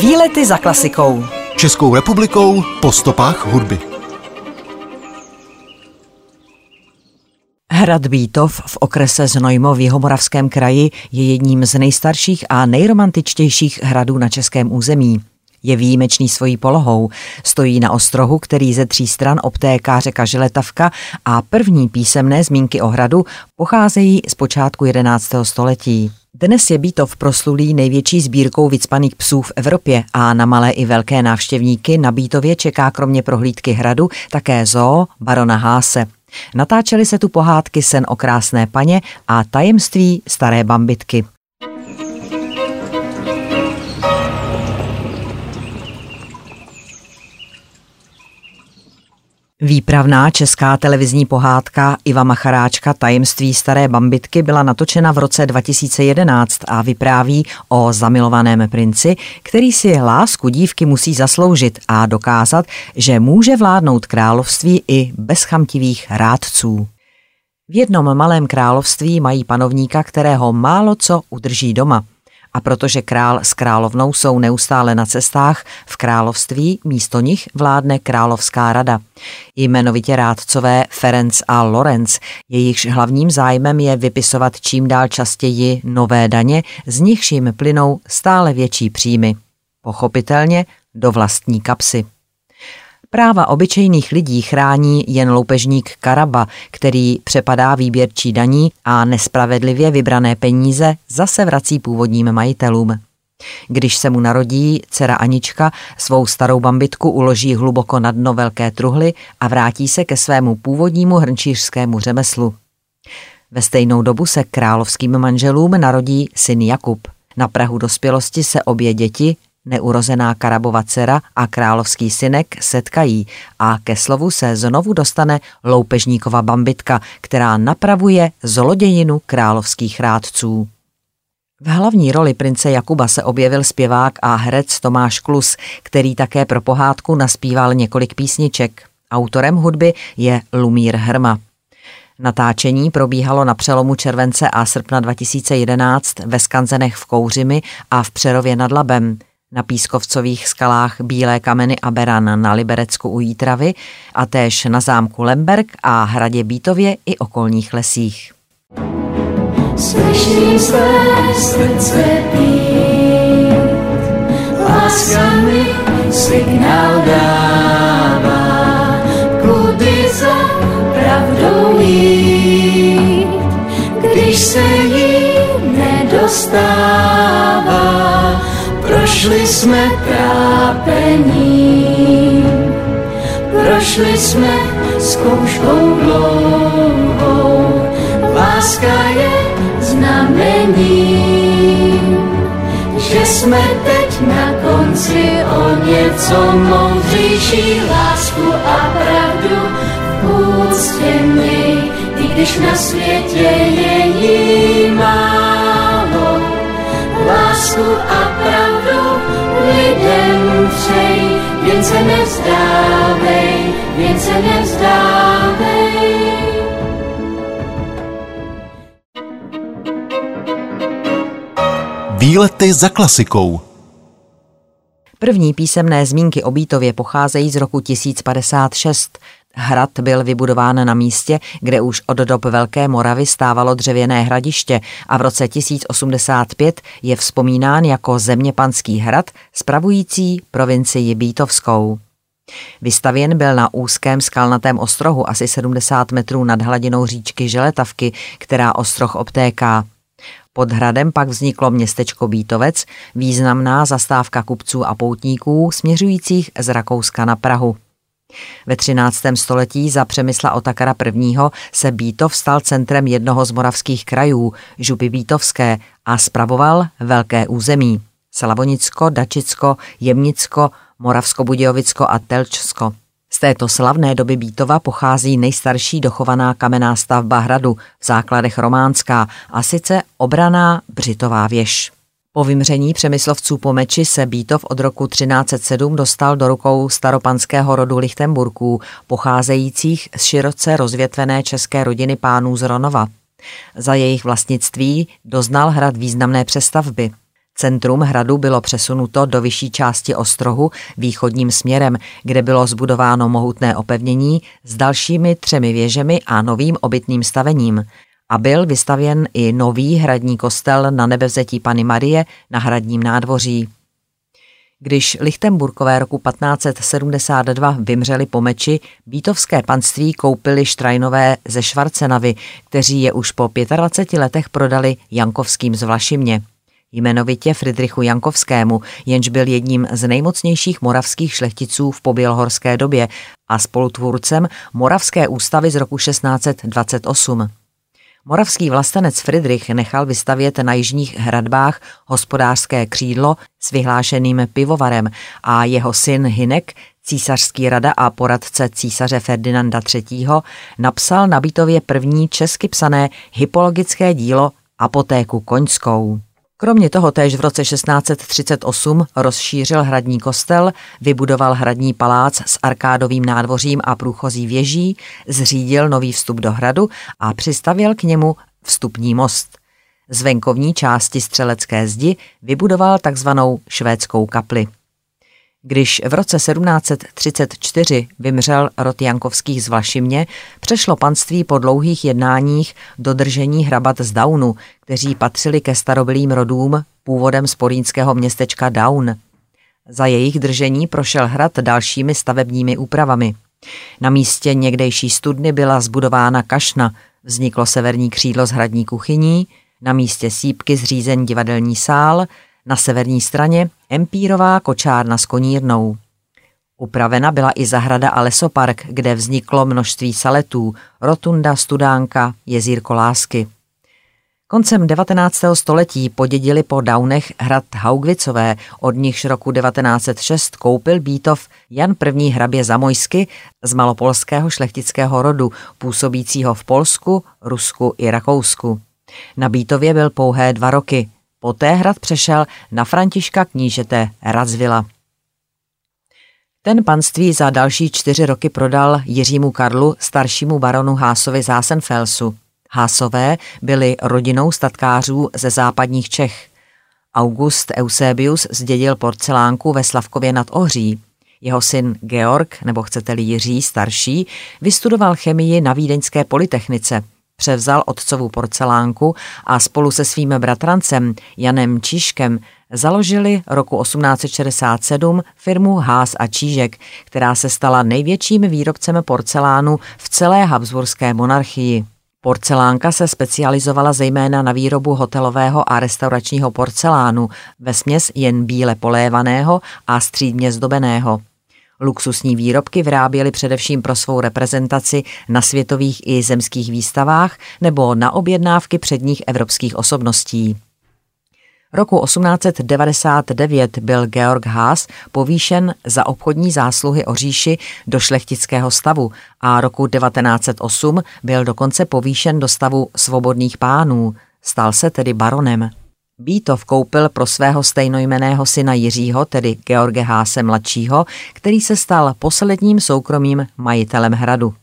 Výlety za klasikou. Českou republikou po stopách hudby. Hrad Bítov v okrese Znojmo v Jihomoravském kraji je jedním z nejstarších a nejromantičtějších hradů na českém území. Je výjimečný svojí polohou. Stojí na ostrohu, který ze tří stran obtéká řeka Žiletavka a první písemné zmínky o hradu pocházejí z počátku 11. století. Dnes je Bítov proslulý největší sbírkou vycpaných psů v Evropě a na malé i velké návštěvníky na Bítově čeká kromě prohlídky hradu také zoo barona Háse. Natáčely se tu pohádky Sen o krásné paně a tajemství staré bambitky. Výpravná česká televizní pohádka Iva Macharáčka Tajemství staré bambitky byla natočena v roce 2011 a vypráví o zamilovaném princi, který si lásku dívky musí zasloužit a dokázat, že může vládnout království i bez chamtivých rádců. V jednom malém království mají panovníka, kterého málo co udrží doma – a protože král s královnou jsou neustále na cestách, v království místo nich vládne královská rada. Jmenovitě rádcové Ferenc a Lorenz, jejichž hlavním zájmem je vypisovat čím dál častěji nové daně, z nichž jim plynou stále větší příjmy. Pochopitelně do vlastní kapsy. Práva obyčejných lidí chrání jen loupežník Karaba, který přepadá výběrčí daní a nespravedlivě vybrané peníze zase vrací původním majitelům. Když se mu narodí, dcera Anička svou starou bambitku uloží hluboko na dno velké truhly a vrátí se ke svému původnímu hrnčířskému řemeslu. Ve stejnou dobu se královským manželům narodí syn Jakub. Na Prahu dospělosti se obě děti, neurozená Karabova dcera a královský synek setkají a ke slovu se znovu dostane loupežníkova bambitka, která napravuje zlodějinu královských rádců. V hlavní roli prince Jakuba se objevil zpěvák a herec Tomáš Klus, který také pro pohádku naspíval několik písniček. Autorem hudby je Lumír Hrma. Natáčení probíhalo na přelomu července a srpna 2011 ve Skanzenech v Kouřimi a v Přerově nad Labem na pískovcových skalách Bílé kameny a Beran na Liberecku u Jítravy a též na zámku Lemberg a hradě Bítově i okolních lesích. Signál dává, kudy za pravdou jít, když se jí nedostává Prošli jsme trápení, prošli jsme zkouškou dlouhou. Láska je znamení, že jsme teď na konci o něco moudřejší lásku a pravdu úctě měj, i když na světě je jí málo. Lásku a pravdu se nevzdávej, jen se nevzdávej. Výlety za klasikou. První písemné zmínky o Bítově pocházejí z roku 1056. Hrad byl vybudován na místě, kde už od dob Velké Moravy stávalo dřevěné hradiště a v roce 1085 je vzpomínán jako zeměpanský hrad spravující provincii Bítovskou. Vystavěn byl na úzkém skalnatém ostrohu asi 70 metrů nad hladinou říčky Želetavky, která ostroh obtéká. Pod hradem pak vzniklo městečko Bítovec, významná zastávka kupců a poutníků směřujících z Rakouska na Prahu. Ve 13. století za Přemysla Otakara I. se Bítov stal centrem jednoho z moravských krajů, župy Bítovské, a spravoval velké území. Slavonicko, Dačicko, Jemnicko, Moravsko-Budějovicko a Telčsko. Z této slavné doby Bítova pochází nejstarší dochovaná kamenná stavba hradu v základech románská a sice obraná Břitová věž. Po vymření přemyslovců po meči se Bítov od roku 1307 dostal do rukou staropanského rodu Lichtenburků, pocházejících z široce rozvětvené české rodiny pánů z Ronova. Za jejich vlastnictví doznal hrad významné přestavby. Centrum hradu bylo přesunuto do vyšší části ostrohu východním směrem, kde bylo zbudováno mohutné opevnění s dalšími třemi věžemi a novým obytným stavením a byl vystavěn i nový hradní kostel na nebevzetí Pany Marie na hradním nádvoří. Když Lichtenburkové roku 1572 vymřeli po meči, bítovské panství koupili Štrajnové ze Švarcenavy, kteří je už po 25 letech prodali Jankovským z Vlašimě. Jmenovitě Friedrichu Jankovskému, jenž byl jedním z nejmocnějších moravských šlechticů v pobělohorské době a spolutvůrcem Moravské ústavy z roku 1628. Moravský vlastenec Friedrich nechal vystavět na jižních hradbách hospodářské křídlo s vyhlášeným pivovarem a jeho syn Hinek, císařský rada a poradce císaře Ferdinanda III. napsal na bytově první česky psané hypologické dílo Apotéku koňskou. Kromě toho též v roce 1638 rozšířil hradní kostel, vybudoval hradní palác s arkádovým nádvořím a průchozí věží, zřídil nový vstup do hradu a přistavil k němu vstupní most. Z venkovní části střelecké zdi vybudoval takzvanou švédskou kapli. Když v roce 1734 vymřel rod Jankovských z Vlašimě, přešlo panství po dlouhých jednáních do držení hrabat z Daunu, kteří patřili ke starobilým rodům původem z porínského městečka Daun. Za jejich držení prošel hrad dalšími stavebními úpravami. Na místě někdejší studny byla zbudována kašna, vzniklo severní křídlo z hradní kuchyní, na místě sípky zřízen divadelní sál, na severní straně empírová kočárna s konírnou. Upravena byla i zahrada a lesopark, kde vzniklo množství saletů, rotunda, studánka, jezírko lásky. Koncem 19. století podědili po Daunech hrad Haugvicové, od nichž roku 1906 koupil Bítov Jan I. hrabě Zamojsky z malopolského šlechtického rodu, působícího v Polsku, Rusku i Rakousku. Na Bítově byl pouhé dva roky, Poté hrad přešel na Františka knížete Radzvila. Ten panství za další čtyři roky prodal Jiřímu Karlu, staršímu baronu Hásovi z Hásenfelsu. Hásové byli rodinou statkářů ze západních Čech. August Eusebius zdědil porcelánku ve Slavkově nad Ohří. Jeho syn Georg, nebo chcete-li Jiří starší, vystudoval chemii na Vídeňské polytechnice – Převzal otcovu porcelánku a spolu se svým bratrancem Janem Číškem založili roku 1867 firmu Hás a Čížek, která se stala největším výrobcem porcelánu v celé Habsburské monarchii. Porcelánka se specializovala zejména na výrobu hotelového a restauračního porcelánu, ve směs jen bíle polévaného a střídně zdobeného. Luxusní výrobky vyráběli především pro svou reprezentaci na světových i zemských výstavách nebo na objednávky předních evropských osobností. Roku 1899 byl Georg Haas povýšen za obchodní zásluhy o říši do šlechtického stavu a roku 1908 byl dokonce povýšen do stavu svobodných pánů, stal se tedy baronem. Bítov koupil pro svého stejnojmeného syna Jiřího, tedy George Háse mladšího, který se stal posledním soukromým majitelem hradu.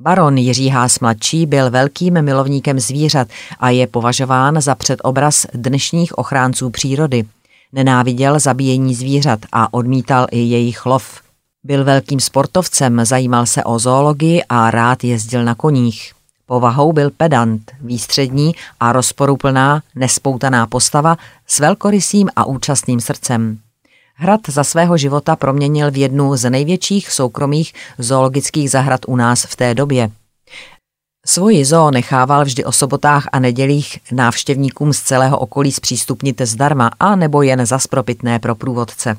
Baron Jiří Hás mladší byl velkým milovníkem zvířat a je považován za předobraz dnešních ochránců přírody. Nenáviděl zabíjení zvířat a odmítal i jejich lov. Byl velkým sportovcem, zajímal se o zoologii a rád jezdil na koních. Povahou byl pedant, výstřední a rozporuplná, nespoutaná postava s velkorysým a účastným srdcem. Hrad za svého života proměnil v jednu z největších soukromých zoologických zahrad u nás v té době. Svoji zoo nechával vždy o sobotách a nedělích návštěvníkům z celého okolí zpřístupnit zdarma a nebo jen za spropitné pro průvodce.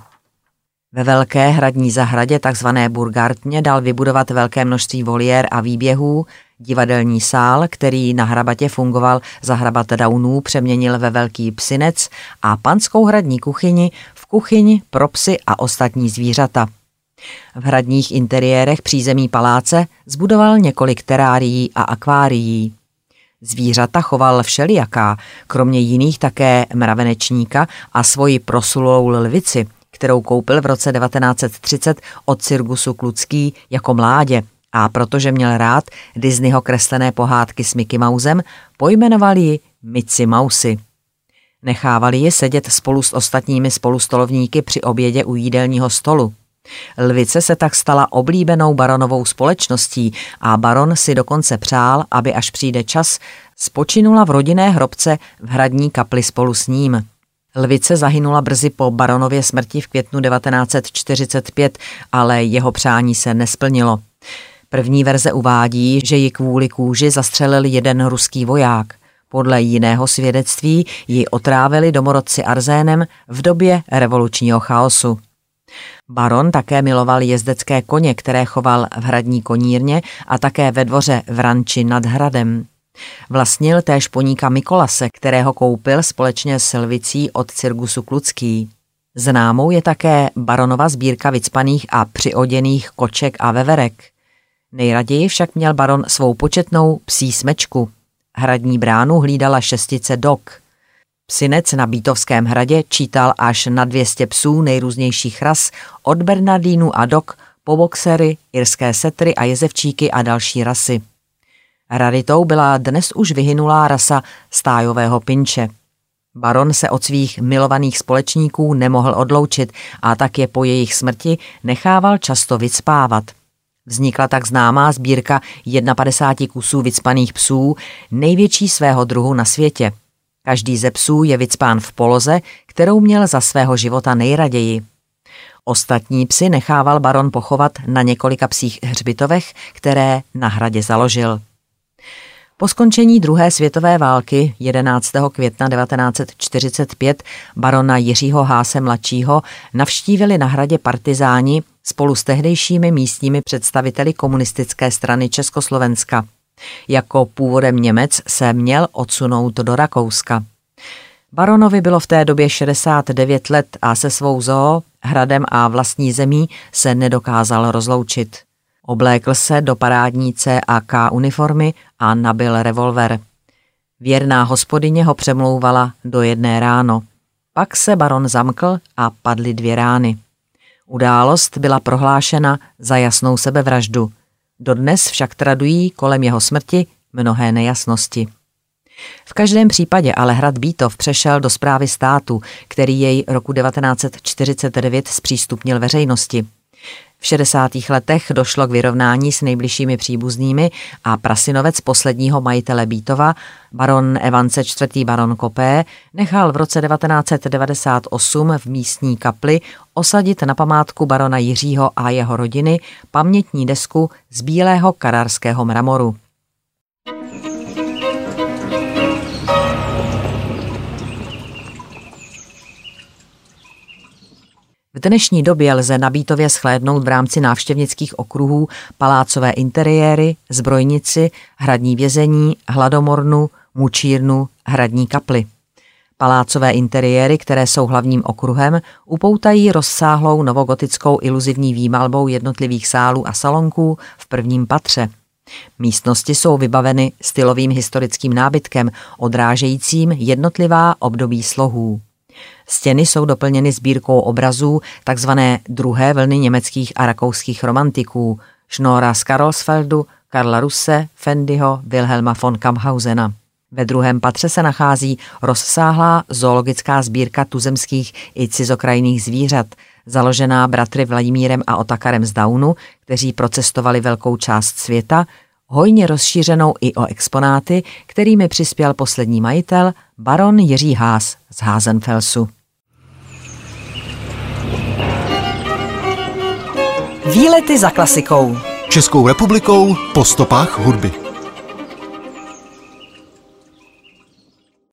Ve velké hradní zahradě, takzvané Burgartně, dal vybudovat velké množství voliér a výběhů, divadelní sál, který na hrabatě fungoval za hrabat Daunů, přeměnil ve velký psinec a panskou hradní kuchyni v kuchyni pro psy a ostatní zvířata. V hradních interiérech přízemí paláce zbudoval několik terárií a akvárií. Zvířata choval všelijaká, kromě jiných také mravenečníka a svoji prosulou lvici – kterou koupil v roce 1930 od Cirgusu Klucký jako mládě a protože měl rád Disneyho kreslené pohádky s Mickey Mousem, pojmenoval ji Mici Mousy. Nechávali je sedět spolu s ostatními spolustolovníky při obědě u jídelního stolu. Lvice se tak stala oblíbenou baronovou společností a baron si dokonce přál, aby až přijde čas, spočinula v rodinné hrobce v hradní kapli spolu s ním. Lvice zahynula brzy po baronově smrti v květnu 1945, ale jeho přání se nesplnilo. První verze uvádí, že ji kvůli kůži zastřelil jeden ruský voják. Podle jiného svědectví ji otrávili domorodci arzénem v době revolučního chaosu. Baron také miloval jezdecké koně, které choval v hradní konírně a také ve dvoře v ranči nad hradem. Vlastnil též poníka Mikolase, kterého koupil společně s Lvicí od Cirgusu Klucký. Známou je také baronova sbírka vycpaných a přioděných koček a veverek. Nejraději však měl baron svou početnou psí smečku. Hradní bránu hlídala šestice dok. Psinec na Bítovském hradě čítal až na 200 psů nejrůznějších ras, od Bernardínu a dok po boxery, irské setry a jezevčíky a další rasy. Raritou byla dnes už vyhynulá rasa stájového pinče. Baron se od svých milovaných společníků nemohl odloučit a tak je po jejich smrti nechával často vycpávat. Vznikla tak známá sbírka 51 kusů vycpaných psů, největší svého druhu na světě. Každý ze psů je vycpán v poloze, kterou měl za svého života nejraději. Ostatní psy nechával baron pochovat na několika psích hřbitovech, které na hradě založil. Po skončení druhé světové války 11. května 1945 barona Jiřího Háse mladšího navštívili na hradě partizáni spolu s tehdejšími místními představiteli komunistické strany Československa. Jako původem Němec se měl odsunout do Rakouska. Baronovi bylo v té době 69 let a se svou zoo, hradem a vlastní zemí se nedokázal rozloučit. Oblékl se do parádní CAK uniformy a nabil revolver. Věrná hospodyně ho přemlouvala do jedné ráno. Pak se baron zamkl a padly dvě rány. Událost byla prohlášena za jasnou sebevraždu. Dodnes však tradují kolem jeho smrti mnohé nejasnosti. V každém případě ale hrad Bítov přešel do zprávy státu, který jej roku 1949 zpřístupnil veřejnosti. V 60. letech došlo k vyrovnání s nejbližšími příbuznými a prasinovec posledního majitele Bítova, baron Evance IV. baron Kopé, nechal v roce 1998 v místní kapli osadit na památku barona Jiřího a jeho rodiny pamětní desku z bílého kararského mramoru. V dnešní době lze na Bítově schlédnout v rámci návštěvnických okruhů palácové interiéry, zbrojnici, hradní vězení, hladomornu, mučírnu, hradní kaply. Palácové interiéry, které jsou hlavním okruhem, upoutají rozsáhlou novogotickou iluzivní výmalbou jednotlivých sálů a salonků v prvním patře. Místnosti jsou vybaveny stylovým historickým nábytkem, odrážejícím jednotlivá období slohů. Stěny jsou doplněny sbírkou obrazů takzvané druhé vlny německých a rakouských romantiků Schnora z Karlsfeldu, Karla Russe, Fendiho, Wilhelma von Kamphausena. Ve druhém patře se nachází rozsáhlá zoologická sbírka tuzemských i cizokrajných zvířat, založená bratry Vladimírem a Otakarem z Daunu, kteří procestovali velkou část světa, hojně rozšířenou i o exponáty, kterými přispěl poslední majitel, baron Jiří Haas z Házenfelsu. Výlety za klasikou. Českou republikou po stopách hudby.